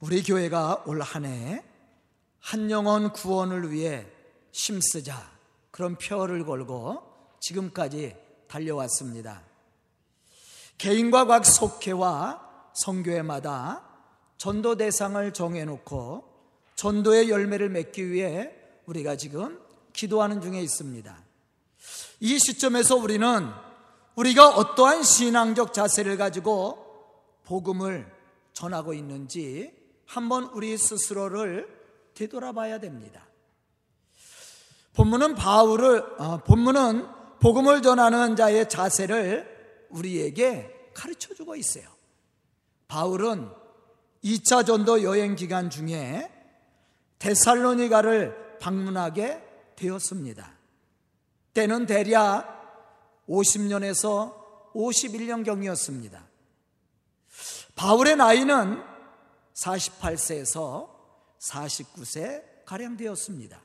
우리 교회가 올 한 해 한 영혼 구원을 위해 심쓰자 그런 표어를 걸고 지금까지 달려왔습니다. 개인과 각 속회와 성교회마다 전도 대상을 정해놓고 전도의 열매를 맺기 위해 우리가 지금 기도하는 중에 있습니다. 이 시점에서 우리는 우리가 어떠한 신앙적 자세를 가지고 복음을 전하고 있는지 한번 우리 스스로를 되돌아봐야 됩니다. 본문은 바울을 어, 본문은 복음을 전하는 자의 자세를 우리에게 가르쳐 주고 있어요. 바울은 2차 전도 여행 기간 중에 데살로니가를 방문하게 되었습니다. 때는 대략 50년에서 51년경이었습니다. 바울의 나이는 48세에서 49세 가량 되었습니다.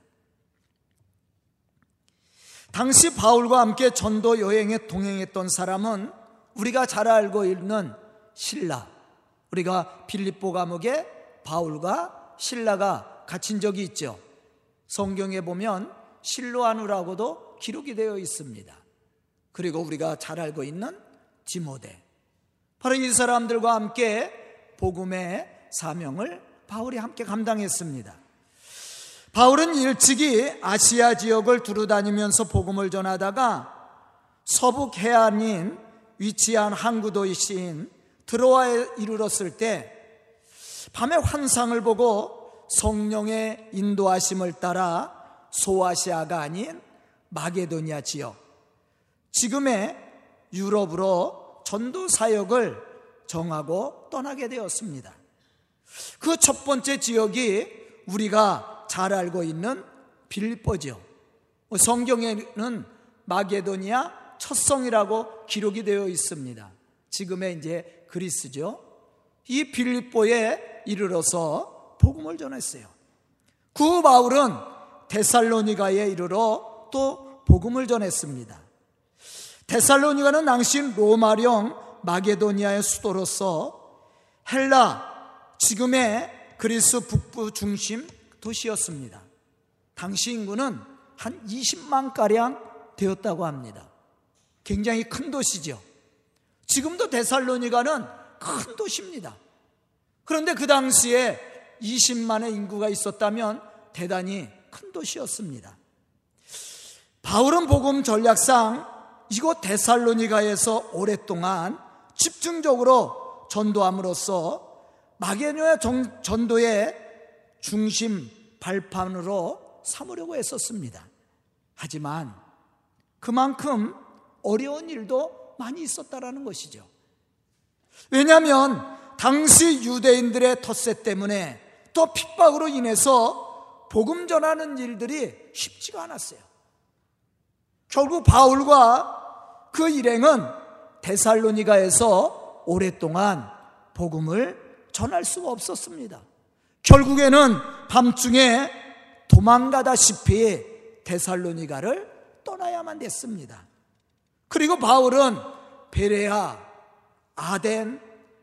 당시 바울과 함께 전도 여행에 동행했던 사람은 우리가 잘 알고 있는 신라, 우리가 빌립보 감옥에 바울과 신라가 갇힌 적이 있죠. 성경에 보면 실로아누라고도 기록이 되어 있습니다. 그리고 우리가 잘 알고 있는 디모데. 바로 이 사람들과 함께 복음의 사명을 바울이 함께 감당했습니다. 바울은 일찍이 아시아 지역을 두루 다니면서 복음을 전하다가 서북 해안인 위치한 항구 도시인 드로아에 이르렀을 때 밤에 환상을 보고 성령의 인도하심을 따라 소아시아가 아닌 마게도니아 지역, 지금의 유럽으로 전도 사역을 정하고 떠나게 되었습니다. 그 첫 번째 지역이 우리가 잘 알고 있는 빌립보죠. 성경에는 마게도니아 첫 성이라고 기록이 되어 있습니다. 지금의 이제 그리스죠. 이 빌립보에 이르러서 복음을 전했어요. 그 바울은 데살로니가에 이르러 또 복음을 전했습니다. 데살로니가는 당시 로마령 마게도니아의 수도로서 헬라 지금의 그리스 북부 중심 도시였습니다. 당시 인구는 한 20만 가량 되었다고 합니다. 굉장히 큰 도시죠. 지금도 데살로니가는 큰 도시입니다. 그런데 그 당시에 20만의 인구가 있었다면 대단히 큰 도시였습니다. 바울은 복음 전략상 이곳 데살로니가에서 오랫동안 집중적으로 전도함으로써 마게노의 전도의 중심 발판으로 삼으려고 했었습니다. 하지만 그만큼 어려운 일도 많이 있었다라는 것이죠. 왜냐하면 당시 유대인들의 텃세 때문에 또 핍박으로 인해서 복음 전하는 일들이 쉽지가 않았어요. 결국 바울과 그 일행은 데살로니가에서 오랫동안 복음을 전할 수가 없었습니다. 결국에는 밤중에 도망가다시피 데살로니가를 떠나야만 됐습니다. 그리고 바울은 베레아, 아덴,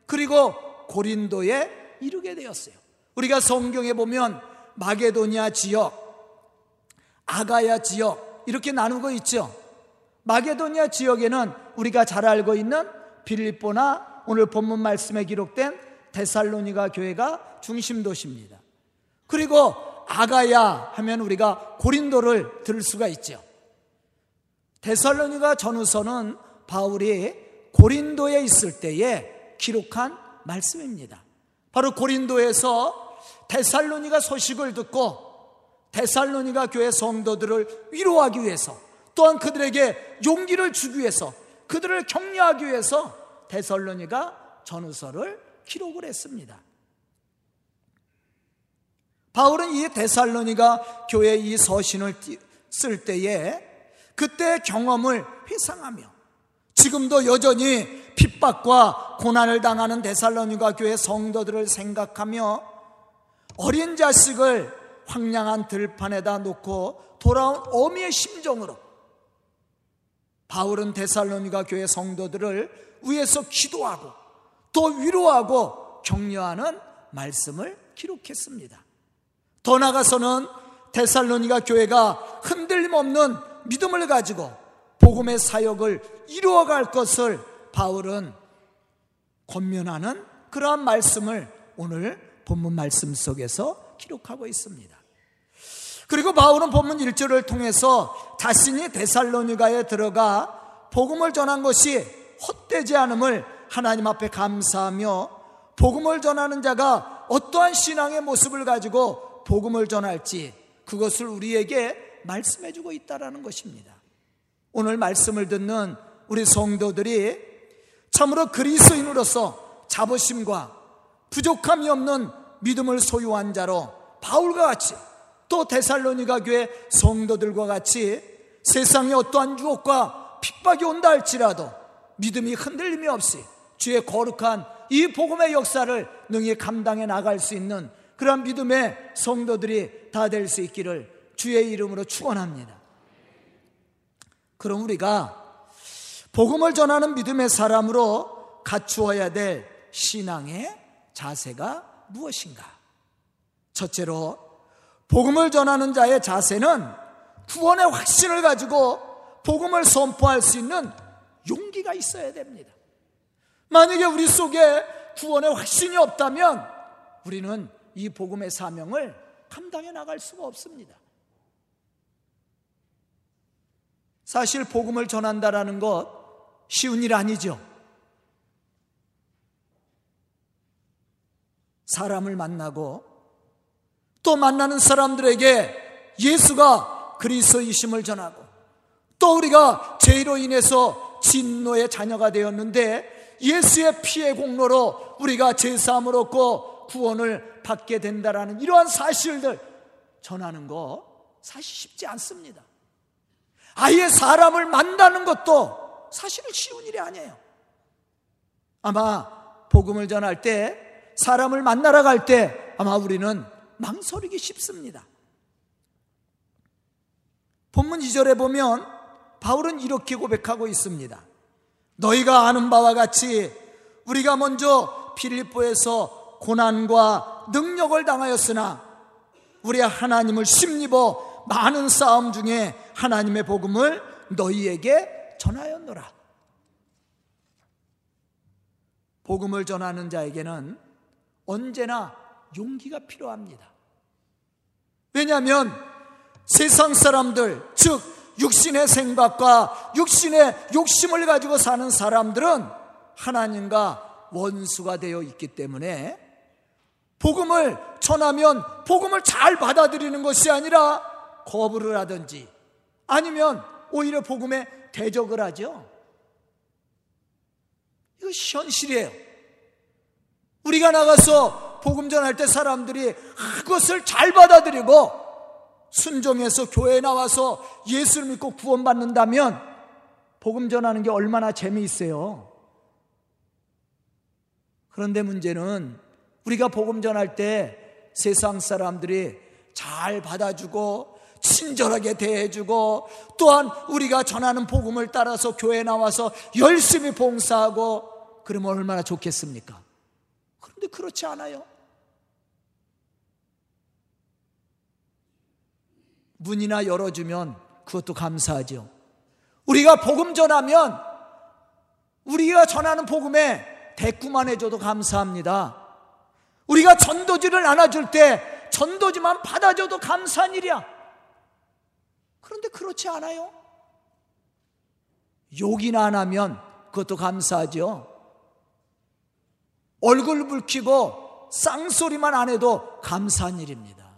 그리고 고린도에 이르게 되었어요. 우리가 성경에 보면 마게도니아 지역, 아가야 지역 이렇게 나누고 있죠. 마게도니아 지역에는 우리가 잘 알고 있는 빌립보나 오늘 본문 말씀에 기록된 데살로니가 교회가 중심 도시입니다. 그리고 아가야 하면 우리가 고린도를 들을 수가 있죠. 데살로니가 전후서는 바울이 고린도에 있을 때에 기록한 말씀입니다. 바로 고린도에서 데살로니가 소식을 듣고 데살로니가 교회 성도들을 위로하기 위해서 또한 그들에게 용기를 주기 위해서 그들을 격려하기 위해서 데살로니가 전후서를 기록을 했습니다. 바울은 이 데살로니가 교회 이 서신을 쓸 때에 그때 경험을 회상하며 지금도 여전히 핍박과 고난을 당하는 데살로니가 교회 성도들을 생각하며 어린 자식을 황량한 들판에다 놓고 돌아온 어미의 심정으로 바울은 데살로니가 교회 성도들을 위해서 기도하고 또 위로하고 격려하는 말씀을 기록했습니다. 더 나아가서는 데살로니가 교회가 흔들림 없는 믿음을 가지고 복음의 사역을 이루어갈 것을 바울은 권면하는 그러한 말씀을 오늘 본문 말씀 속에서 기록하고 있습니다. 그리고 바울은 본문 1절을 통해서 자신이 데살로니가에 들어가 복음을 전한 것이 헛되지 않음을 하나님 앞에 감사하며 복음을 전하는 자가 어떠한 신앙의 모습을 가지고 복음을 전할지 그것을 우리에게 말씀해 주고 있다라는 것입니다. 오늘 말씀을 듣는 우리 성도들이 참으로 그리스인으로서 자부심과 부족함이 없는 믿음을 소유한 자로 바울과 같이 또 데살로니가 교회 성도들과 같이 세상에 어떠한 유혹과 핍박이 온다 할지라도 믿음이 흔들림이 없이 주의 거룩한 이 복음의 역사를 능히 감당해 나갈 수 있는 그런 믿음의 성도들이 다 될 수 있기를 주의 이름으로 축원합니다. 그럼 우리가 복음을 전하는 믿음의 사람으로 갖추어야 될 신앙의 자세가 무엇인가? 첫째로 복음을 전하는 자의 자세는 구원의 확신을 가지고 복음을 선포할 수 있는 용기가 있어야 됩니다. 만약에 우리 속에 구원의 확신이 없다면 우리는 이 복음의 사명을 감당해 나갈 수가 없습니다. 사실 복음을 전한다라는 것 쉬운 일 아니죠. 사람을 만나고 또 만나는 사람들에게 예수가 그리스도이심을 전하고 또 우리가 죄로 인해서 진노의 자녀가 되었는데 예수의 피의 공로로 우리가 제사함을 얻고 구원을 받게 된다라는 이러한 사실들 전하는 거 사실 쉽지 않습니다. 아예 사람을 만나는 것도 사실은 쉬운 일이 아니에요. 아마 복음을 전할 때 사람을 만나러 갈 때 아마 우리는 망설이기 쉽습니다. 본문 2절에 보면 바울은 이렇게 고백하고 있습니다. 너희가 아는 바와 같이 우리가 먼저 필리포에서 고난과 능력을 당하였으나 우리 하나님을 심입어 많은 싸움 중에 하나님의 복음을 너희에게 전하였노라. 복음을 전하는 자에게는 언제나 용기가 필요합니다. 왜냐하면 세상 사람들, 즉 육신의 생각과 육신의 욕심을 가지고 사는 사람들은 하나님과 원수가 되어 있기 때문에 복음을 전하면 복음을 잘 받아들이는 것이 아니라 거부를 하든지 아니면 오히려 복음에 대적을 하죠. 이거 현실이에요. 우리가 나가서 복음 전할 때 사람들이 그것을 잘 받아들이고 순종해서 교회에 나와서 예수를 믿고 구원받는다면 복음 전하는 게 얼마나 재미있어요. 그런데 문제는 우리가 복음 전할 때 세상 사람들이 잘 받아주고 친절하게 대해주고 또한 우리가 전하는 복음을 따라서 교회에 나와서 열심히 봉사하고 그러면 얼마나 좋겠습니까? 그런데 그렇지 않아요. 문이나 열어주면 그것도 감사하죠. 우리가 복음 전하면 우리가 전하는 복음에 대꾸만 해줘도 감사합니다. 우리가 전도지를 나눠줄 때 전도지만 받아줘도 감사한 일이야. 그런데 그렇지 않아요. 욕이나 안 하면 그것도 감사하죠. 얼굴 붉히고 쌍소리만 안 해도 감사한 일입니다.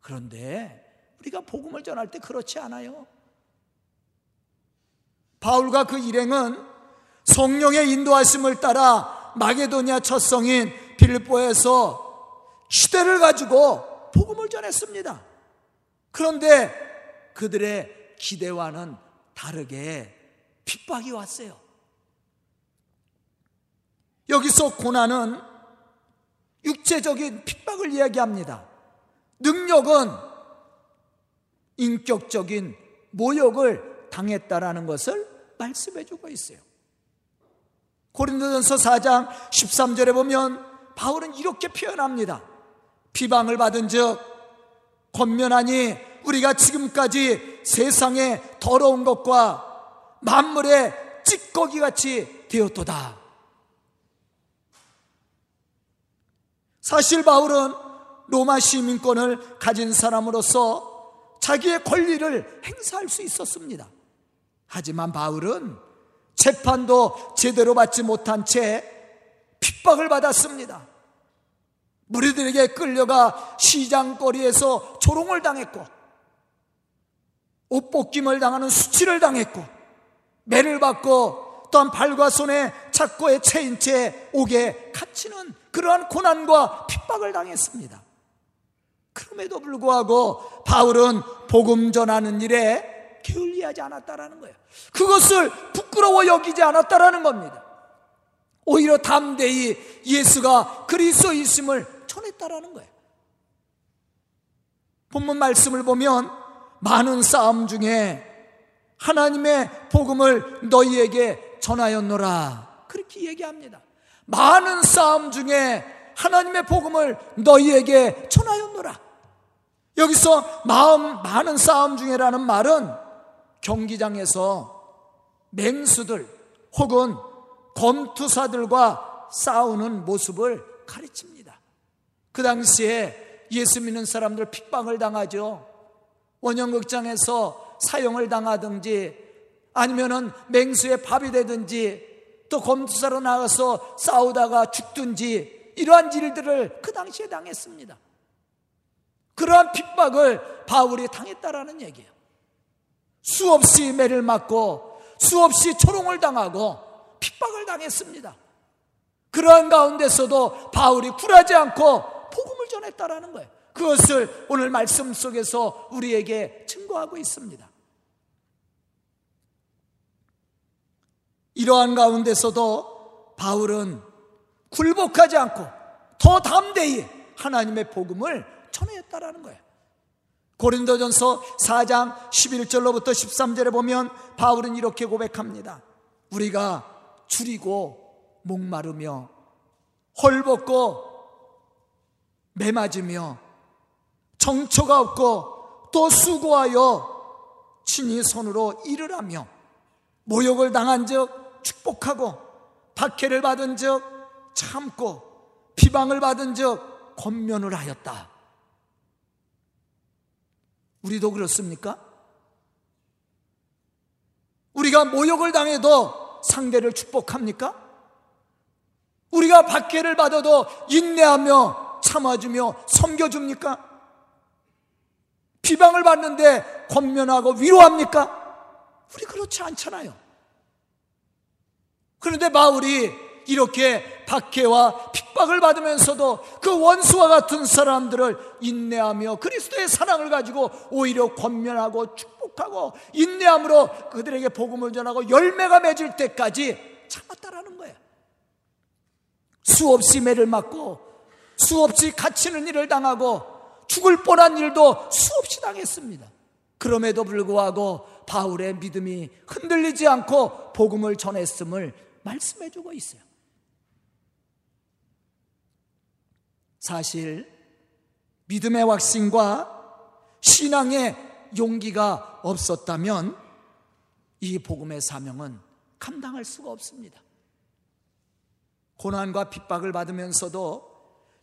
그런데 우리가 복음을 전할 때 그렇지 않아요. 바울과 그 일행은 성령의 인도하심을 따라 마게도니아 첫 성인 빌보에서 시대를 가지고 복음을 전했습니다. 그런데 그들의 기대와는 다르게 핍박이 왔어요. 여기서 고난은 육체적인 핍박을 이야기합니다. 능력은 인격적인 모욕을 당했다라는 것을 말씀해 주고 있어요. 고린도전서 4장 13절에 보면 바울은 이렇게 표현합니다. 비방을 받은 즉 권면하니 우리가 지금까지 세상에 더러운 것과 만물의 찌꺼기 같이 되었도다. 사실 바울은 로마 시민권을 가진 사람으로서 자기의 권리를 행사할 수 있었습니다. 하지만 바울은 재판도 제대로 받지 못한 채 핍박을 받았습니다. 무리들에게 끌려가 시장거리에서 조롱을 당했고 옷 벗김을 당하는 수치를 당했고 매를 받고 또한 발과 손에 착고에 채인 채 옥에 갇히는 그러한 고난과 핍박을 당했습니다. 그럼에도 불구하고 바울은 복음 전하는 일에 게을리하지 않았다라는 거예요. 그것을 부끄러워 여기지 않았다라는 겁니다. 오히려 담대히 예수가 그리스도이심을 전했다라는 거예요. 본문 말씀을 보면 많은 싸움 중에 하나님의 복음을 너희에게 전하였노라. 그렇게 얘기합니다. 많은 싸움 중에 하나님의 복음을 너희에게 전하였노라. 여기서 마음 많은 싸움 중에라는 말은 경기장에서 맹수들 혹은 검투사들과 싸우는 모습을 가르칩니다. 그 당시에 예수 믿는 사람들 핍박을 당하죠. 원형극장에서 사형을 당하든지 아니면은 맹수의 밥이 되든지 또 검투사로 나가서 싸우다가 죽든지 이러한 일들을 그 당시에 당했습니다. 그러한 핍박을 바울이 당했다라는 얘기예요. 수없이 매를 맞고 수없이 초롱을 당하고 핍박을 당했습니다. 그러한 가운데서도 바울이 굴하지 않고 복음을 전했다라는 거예요. 그것을 오늘 말씀 속에서 우리에게 증거하고 있습니다. 이러한 가운데서도 바울은 굴복하지 않고 더 담대히 하나님의 복음을 전했다라는 거예요. 고린도전서 4장 11절로부터 13절에 보면 바울은 이렇게 고백합니다. 우리가 줄이고 목마르며 헐벗고 매맞으며 정처가 없고 또 수고하여 친히 손으로 일을 하며 모욕을 당한 적 축복하고 박해를 받은 적 참고 비방을 받은 적 권면을 하였다. 우리도 그렇습니까? 우리가 모욕을 당해도 상대를 축복합니까? 우리가 박해를 받아도 인내하며 참아주며 섬겨줍니까? 비방을 받는데 권면하고 위로합니까? 우리 그렇지 않잖아요. 그런데 바울이 이렇게 박해와 핍박을 받으면서도 그 원수와 같은 사람들을 인내하며 그리스도의 사랑을 가지고 오히려 권면하고 축복하고 인내함으로 그들에게 복음을 전하고 열매가 맺을 때까지 참았다라는 거예요. 수없이 매를 맞고 수없이 갇히는 일을 당하고 죽을 뻔한 일도 수없이 당했습니다. 그럼에도 불구하고 바울의 믿음이 흔들리지 않고 복음을 전했음을 말씀해 주고 있어요. 사실 믿음의 확신과 신앙의 용기가 없었다면 이 복음의 사명은 감당할 수가 없습니다. 고난과 핍박을 받으면서도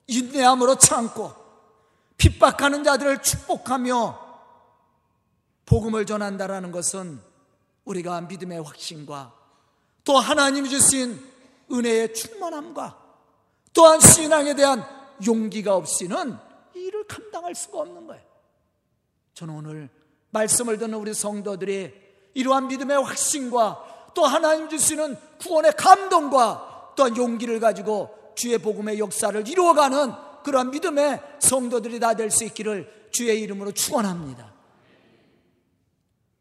인내함으로 참고 핍박하는 자들을 축복하며 복음을 전한다라는 것은 우리가 믿음의 확신과 또 하나님이 주신 은혜의 충만함과 또한 신앙에 대한 용기가 없이는 일을 감당할 수가 없는 거예요. 저는 오늘 말씀을 듣는 우리 성도들이 이러한 믿음의 확신과 또 하나님 주시는 구원의 감동과 또한 용기를 가지고 주의 복음의 역사를 이루어가는 그러한 믿음의 성도들이 다 될 수 있기를 주의 이름으로 축원합니다.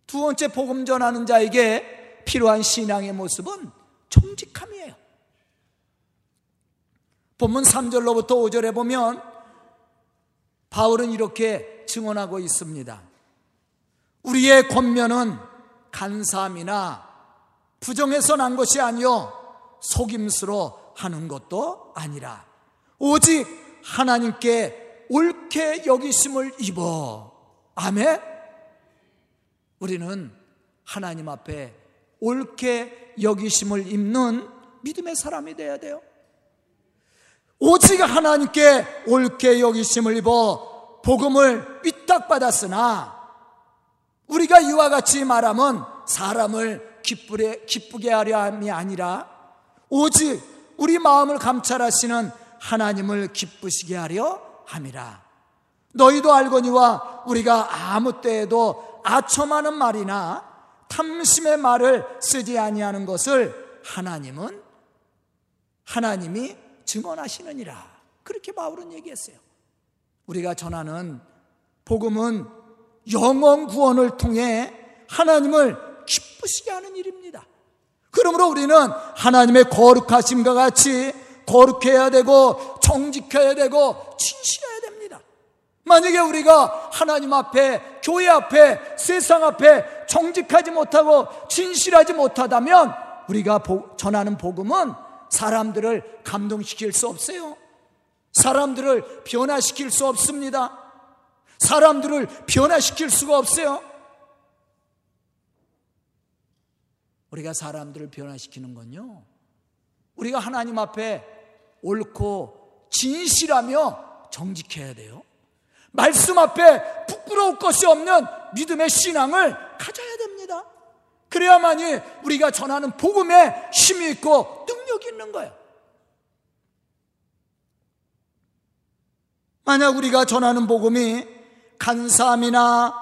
두 번째 복음 전하는 자에게 필요한 신앙의 모습은 정직함이에요. 본문 3절로부터 5절에 보면 바울은 이렇게 증언하고 있습니다. 우리의 권면은 간사함이나 부정해서 난 것이 아니요 속임수로 하는 것도 아니라 오직 하나님께 옳게 여기심을 입어. 아멘? 우리는 하나님 앞에 옳게 여기심을 입는 믿음의 사람이 되어야 돼요. 오직 하나님께 옳게 여기심을 입어 복음을 위탁받았으나 우리가 이와 같이 말하면 사람을 기쁘게, 기쁘게 하려 함이 아니라 오직 우리 마음을 감찰하시는 하나님을 기쁘시게 하려 함이라. 너희도 알거니와 우리가 아무 때에도 아첨하는 말이나 탐심의 말을 쓰지 아니하는 것을 하나님은 하나님이 증언하시느니라. 그렇게 바울은 얘기했어요. 우리가 전하는 복음은 영원 구원을 통해 하나님을 기쁘시게 하는 일입니다. 그러므로 우리는 하나님의 거룩하심과 같이 거룩해야 되고 정직해야 되고 진실해야 됩니다. 만약에 우리가 하나님 앞에 교회 앞에 세상 앞에 정직하지 못하고 진실하지 못하다면 우리가 전하는 복음은 사람들을 감동시킬 수 없어요. 사람들을 변화시킬 수 없습니다. 사람들을 변화시킬 수가 없어요. 우리가 사람들을 변화시키는 건요. 우리가 하나님 앞에 옳고 진실하며 정직해야 돼요. 말씀 앞에 부끄러울 것이 없는 믿음의 신앙을 가져야 됩니다. 그래야만이 우리가 전하는 복음에 힘이 있고 능력이 있는 거예요. 만약 우리가 전하는 복음이 간사함이나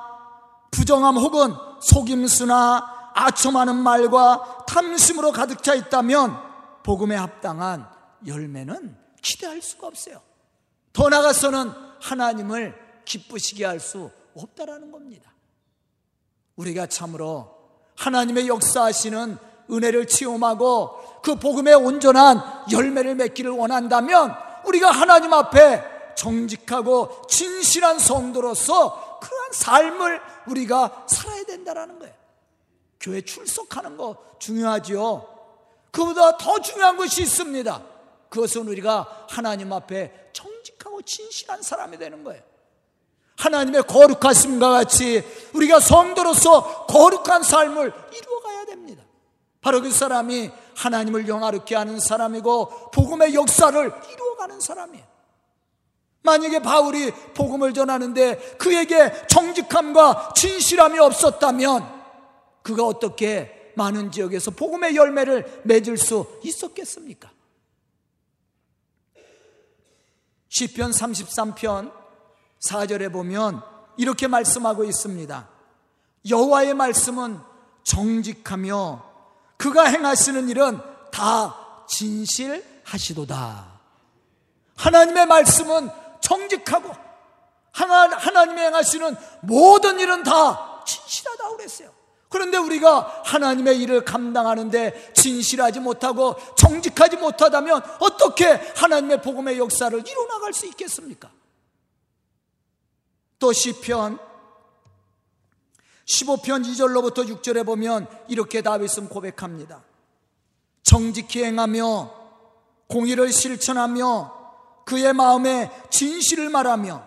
부정함 혹은 속임수나 아첨하는 말과 탐심으로 가득 차 있다면 복음에 합당한 열매는 기대할 수가 없어요. 더 나아가서는 하나님을 기쁘시게 할 수 없다라는 겁니다. 우리가 참으로 하나님의 역사하시는 은혜를 체험하고 그 복음의 온전한 열매를 맺기를 원한다면 우리가 하나님 앞에 정직하고 진실한 성도로서 그러한 삶을 우리가 살아야 된다라는 거예요. 교회 출석하는 거 중요하지요. 그보다 더 중요한 것이 있습니다. 그것은 우리가 하나님 앞에 정직하고 진실한 사람이 되는 거예요. 하나님의 거룩하심과 같이 우리가 성도로서 거룩한 삶을 이루어가야 됩니다. 바로 그 사람이 하나님을 영화롭게 하는 사람이고 복음의 역사를 이루어가는 사람이에요. 만약에 바울이 복음을 전하는데 그에게 정직함과 진실함이 없었다면 그가 어떻게 많은 지역에서 복음의 열매를 맺을 수 있었겠습니까? 시편 33편 4절에 보면 이렇게 말씀하고 있습니다. 여호와의 말씀은 정직하며 그가 행하시는 일은 다 진실하시도다. 하나님의 말씀은 정직하고 하나님의 행하시는 모든 일은 다 진실하다고 그랬어요. 그런데 우리가 하나님의 일을 감당하는데 진실하지 못하고 정직하지 못하다면 어떻게 하나님의 복음의 역사를 이루어나갈 수 있겠습니까? 또 시편 15편 2절로부터 6절에 보면 이렇게 다윗은 고백합니다. 정직히 행하며 공의를 실천하며 그의 마음에 진실을 말하며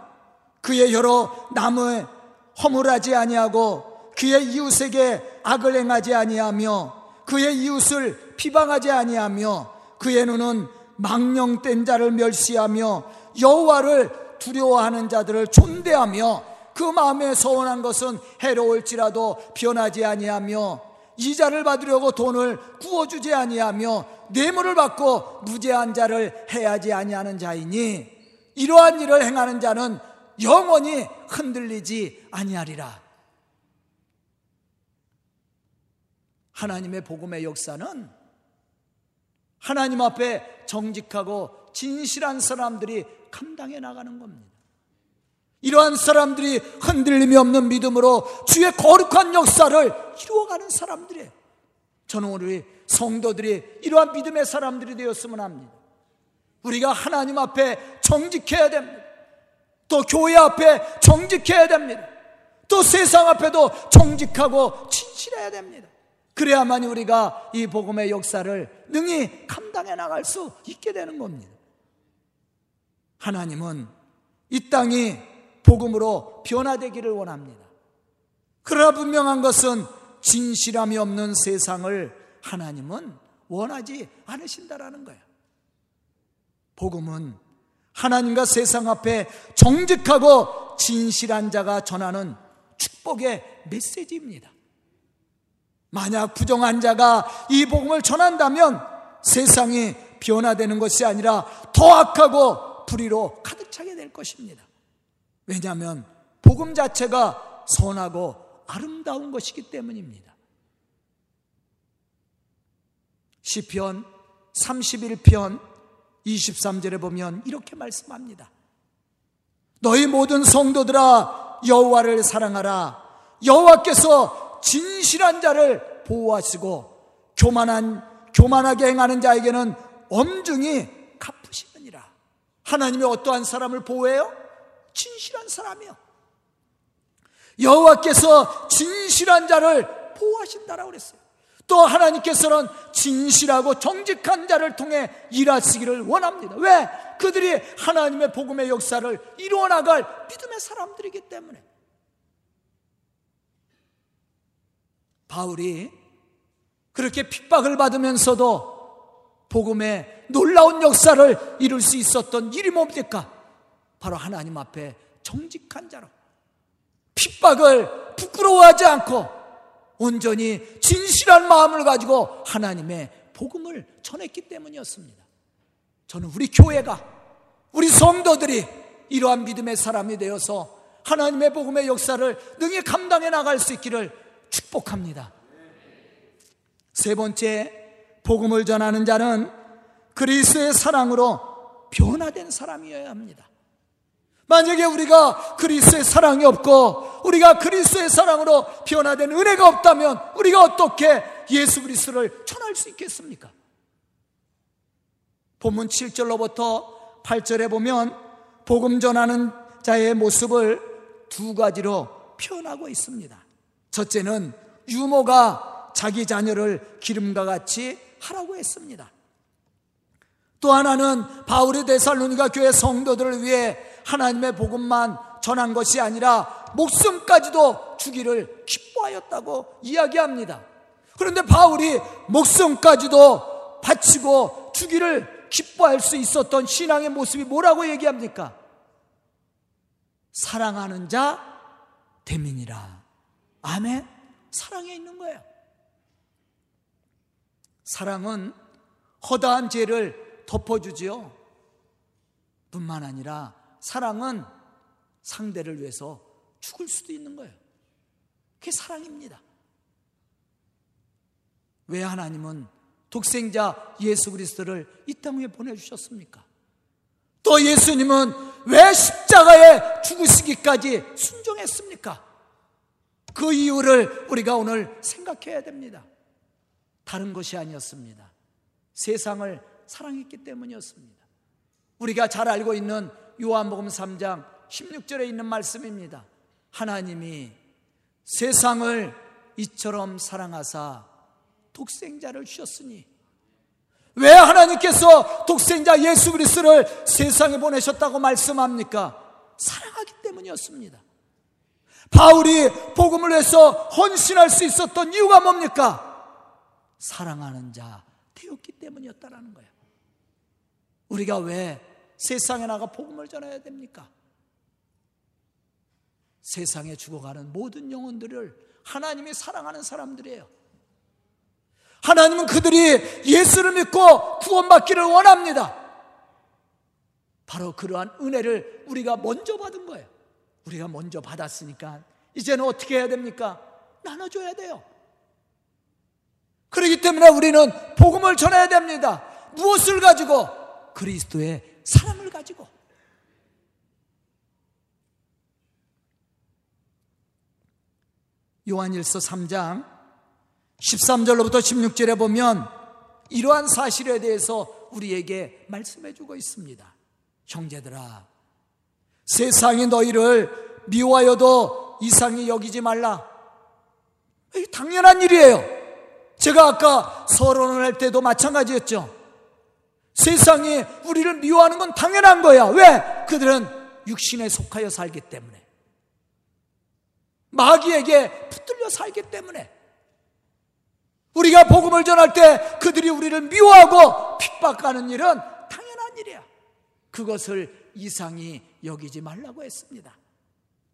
그의 여러 남의 허물하지 아니하고 그의 이웃에게 악을 행하지 아니하며 그의 이웃을 비방하지 아니하며 그의 눈은 망령된 자를 멸시하며 여호와를 두려워하는 자들을 존대하며 그 마음에 서운한 것은 해로울지라도 변하지 아니하며 이자를 받으려고 돈을 구워주지 아니하며 뇌물을 받고 무죄한 자를 해하지 아니하는 자이니 이러한 일을 행하는 자는 영원히 흔들리지 아니하리라. 하나님의 복음의 역사는 하나님 앞에 정직하고 진실한 사람들이 감당해 나가는 겁니다. 이러한 사람들이 흔들림이 없는 믿음으로 주의 거룩한 역사를 이루어가는 사람들이에요. 저는 우리 성도들이 이러한 믿음의 사람들이 되었으면 합니다. 우리가 하나님 앞에 정직해야 됩니다. 또 교회 앞에 정직해야 됩니다. 또 세상 앞에도 정직하고 진실해야 됩니다. 그래야만 우리가 이 복음의 역사를 능히 감당해 나갈 수 있게 되는 겁니다. 하나님은 이 땅이 복음으로 변화되기를 원합니다. 그러나 분명한 것은 진실함이 없는 세상을 하나님은 원하지 않으신다라는 거예요. 복음은 하나님과 세상 앞에 정직하고 진실한 자가 전하는 축복의 메시지입니다. 만약 부정한 자가 이 복음을 전한다면 세상이 변화되는 것이 아니라 더 악하고 불의로 가득 차게 될 것입니다. 왜냐하면 복음 자체가 선하고 아름다운 것이기 때문입니다. 시편 31편 23절에 보면 이렇게 말씀합니다. 너희 모든 성도들아 여호와를 사랑하라. 여호와께서 진실한 자를 보호하시고 교만한 교만하게 행하는 자에게는 엄중히 갚으시느니라. 하나님이 어떠한 사람을 보호해요? 진실한 사람이요. 여호와께서 진실한 자를 보호하신다라고 그랬어요. 또 하나님께서는 진실하고 정직한 자를 통해 일하시기를 원합니다. 왜? 그들이 하나님의 복음의 역사를 이루어 나갈 믿음의 사람들이기 때문에. 바울이 그렇게 핍박을 받으면서도 복음의 놀라운 역사를 이룰 수 있었던 일이 뭡니까? 바로 하나님 앞에 정직한 자로 핍박을 부끄러워하지 않고 온전히 진실한 마음을 가지고 하나님의 복음을 전했기 때문이었습니다. 저는 우리 교회가 우리 성도들이 이러한 믿음의 사람이 되어서 하나님의 복음의 역사를 능히 감당해 나갈 수 있기를 축복합니다. 세 번째, 복음을 전하는 자는 그리스의 사랑으로 변화된 사람이어야 합니다. 만약에 우리가 그리스의 사랑이 없고 우리가 그리스의 사랑으로 변화된 은혜가 없다면 우리가 어떻게 예수 그리스도를 전할 수 있겠습니까? 본문 7절로부터 8절에 보면 복음 전하는 자의 모습을 두 가지로 표현하고 있습니다. 첫째는 유모가 자기 자녀를 기름과 같이 하라고 했습니다. 또 하나는 바울이 데살로니가 교회 성도들을 위해 하나님의 복음만 전한 것이 아니라 목숨까지도 주기를 기뻐하였다고 이야기합니다. 그런데 바울이 목숨까지도 바치고 주기를 기뻐할 수 있었던 신앙의 모습이 뭐라고 얘기합니까? 사랑하는 자 대민이라. 아멘. 사랑에 있는 거예요. 사랑은 허다한 죄를 덮어주지요. 뿐만 아니라 사랑은 상대를 위해서 죽을 수도 있는 거예요. 그게 사랑입니다. 왜 하나님은 독생자 예수 그리스도를 이 땅에 보내주셨습니까? 또 예수님은 왜 십자가에 죽으시기까지 순종했습니까? 그 이유를 우리가 오늘 생각해야 됩니다. 다른 것이 아니었습니다. 세상을 사랑했기 때문이었습니다. 우리가 잘 알고 있는 요한복음 3장 16절에 있는 말씀입니다. 하나님이 세상을 이처럼 사랑하사 독생자를 주셨으니 왜 하나님께서 독생자 예수 그리스도를 세상에 보내셨다고 말씀합니까? 사랑하기 때문이었습니다. 바울이 복음을 해서 헌신할 수 있었던 이유가 뭡니까? 사랑하는 자 되었기 때문이었다라는 거예요. 우리가 왜 세상에 나가 복음을 전해야 됩니까? 세상에 죽어가는 모든 영혼들을 하나님이 사랑하는 사람들이에요. 하나님은 그들이 예수를 믿고 구원받기를 원합니다. 바로 그러한 은혜를 우리가 먼저 받은 거예요. 우리가 먼저 받았으니까 이제는 어떻게 해야 됩니까? 나눠줘야 돼요. 그렇기 때문에 우리는 복음을 전해야 됩니다. 무엇을 가지고? 그리스도의 사랑을 가지고. 요한일서 3장 13절로부터 16절에 보면 이러한 사실에 대해서 우리에게 말씀해 주고 있습니다. 형제들아, 세상이 너희를 미워하여도 이상히 여기지 말라. 당연한 일이에요. 제가 아까 서론을 할 때도 마찬가지였죠. 세상이 우리를 미워하는 건 당연한 거야. 왜? 그들은 육신에 속하여 살기 때문에. 마귀에게 붙들려 살기 때문에. 우리가 복음을 전할 때 그들이 우리를 미워하고 핍박하는 일은 당연한 일이야. 그것을 이상히 여기지 말라고 했습니다.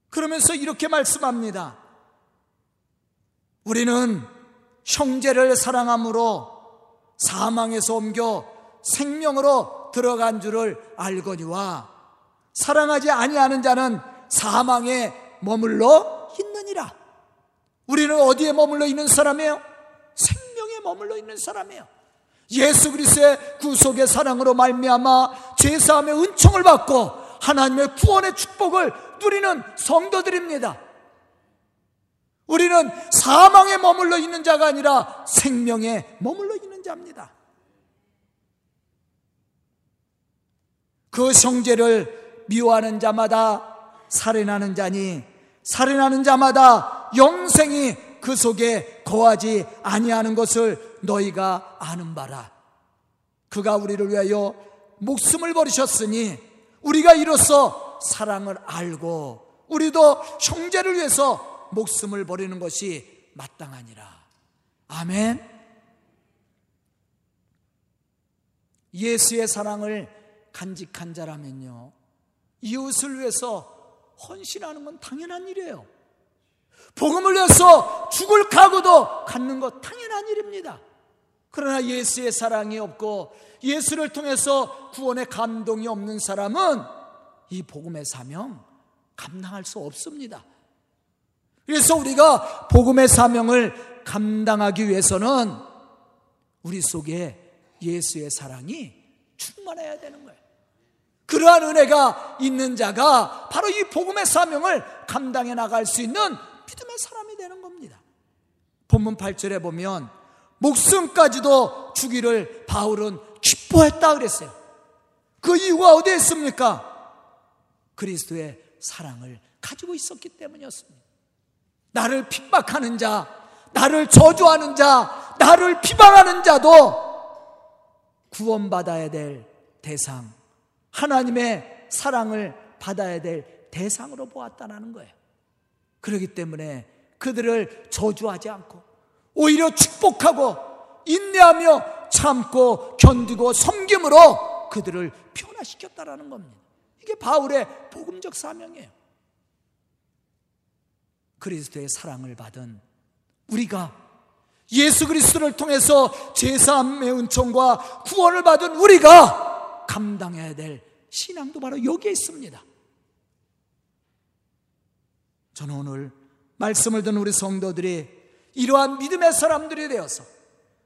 그러면서 이렇게 말씀합니다. 우리는 형제를 사랑함으로 사망에서 옮겨 생명으로 들어간 줄을 알거니와 사랑하지 아니하는 자는 사망에 머물러 있느니라. 우리는 어디에 머물러 있는 사람이에요? 생명에 머물러 있는 사람이에요. 예수 그리스도의 구속의 사랑으로 말미암아 제사함의 은총을 받고 하나님의 구원의 축복을 누리는 성도들입니다. 우리는 사망에 머물러 있는 자가 아니라 생명에 머물러 있는 자입니다. 그 형제를 미워하는 자마다 살인하는 자니 살인하는 자마다 영생이 그 속에 거하지 아니하는 것을 너희가 아는 바라. 그가 우리를 위하여 목숨을 버리셨으니 우리가 이로써 사랑을 알고 우리도 형제를 위해서 목숨을 버리는 것이 마땅하니라. 아멘. 예수의 사랑을 간직한 자라면요. 이웃을 위해서 헌신하는 건 당연한 일이에요. 복음을 위해서 죽을 각오도 갖는 것 당연한 일입니다. 그러나 예수의 사랑이 없고 예수를 통해서 구원의 감동이 없는 사람은 이 복음의 사명 감당할 수 없습니다. 그래서 우리가 복음의 사명을 감당하기 위해서는 우리 속에 예수의 사랑이 충만해야 되는 거예요. 그러한 은혜가 있는 자가 바로 이 복음의 사명을 감당해 나갈 수 있는 믿음의 사람이 되는 겁니다. 본문 8절에 보면 목숨까지도 주기를 바울은 기뻐했다 그랬어요. 그 이유가 어디에 있습니까? 그리스도의 사랑을 가지고 있었기 때문이었습니다. 나를 핍박하는 자, 나를 저주하는 자, 나를 비방하는 자도 구원받아야 될 대상, 하나님의 사랑을 받아야 될 대상으로 보았다는 거예요. 그렇기 때문에 그들을 저주하지 않고 오히려 축복하고 인내하며 참고 견디고 섬김으로 그들을 변화시켰다라는 겁니다. 이게 바울의 복음적 사명이에요. 그리스도의 사랑을 받은 우리가 예수 그리스도를 통해서 제사함의 은총과 구원을 받은 우리가 감당해야 될 신앙도 바로 여기에 있습니다. 저는 오늘 말씀을 듣는 우리 성도들이 이러한 믿음의 사람들이 되어서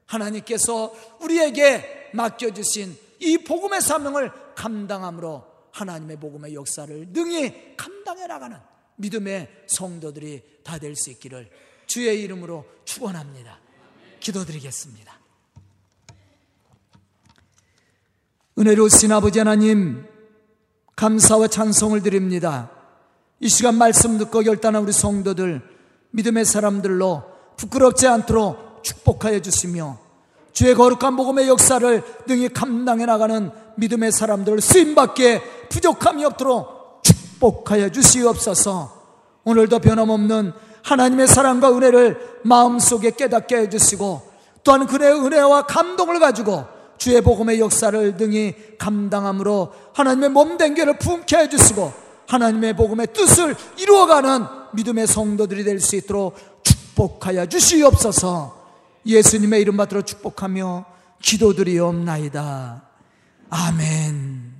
하나님께서 우리에게 맡겨주신 이 복음의 사명을 감당함으로 하나님의 복음의 역사를 능히 감당해 나가는 믿음의 성도들이 다 될 수 있기를 주의 이름으로 축원합니다. 기도드리겠습니다. 은혜로우신 아버지 하나님 감사와 찬송을 드립니다. 이 시간 말씀 듣고 결단한 우리 성도들 믿음의 사람들로 부끄럽지 않도록 축복하여 주시며 주의 거룩한 복음의 역사를 능히 감당해 나가는 믿음의 사람들을 쓰임받게 부족함이 없도록 축복하여 주시옵소서 오늘도 변함없는 하나님의 사랑과 은혜를 마음속에 깨닫게 해주시고 또한 그의 은혜와 감동을 가지고 주의 복음의 역사를 등이 감당함으로 하나님의 몸된 괴를 품게 해주시고 하나님의 복음의 뜻을 이루어가는 믿음의 성도들이 될 수 있도록 축복하여 주시옵소서 예수님의 이름 받들어 축복하며 기도드리옵나이다. 아멘.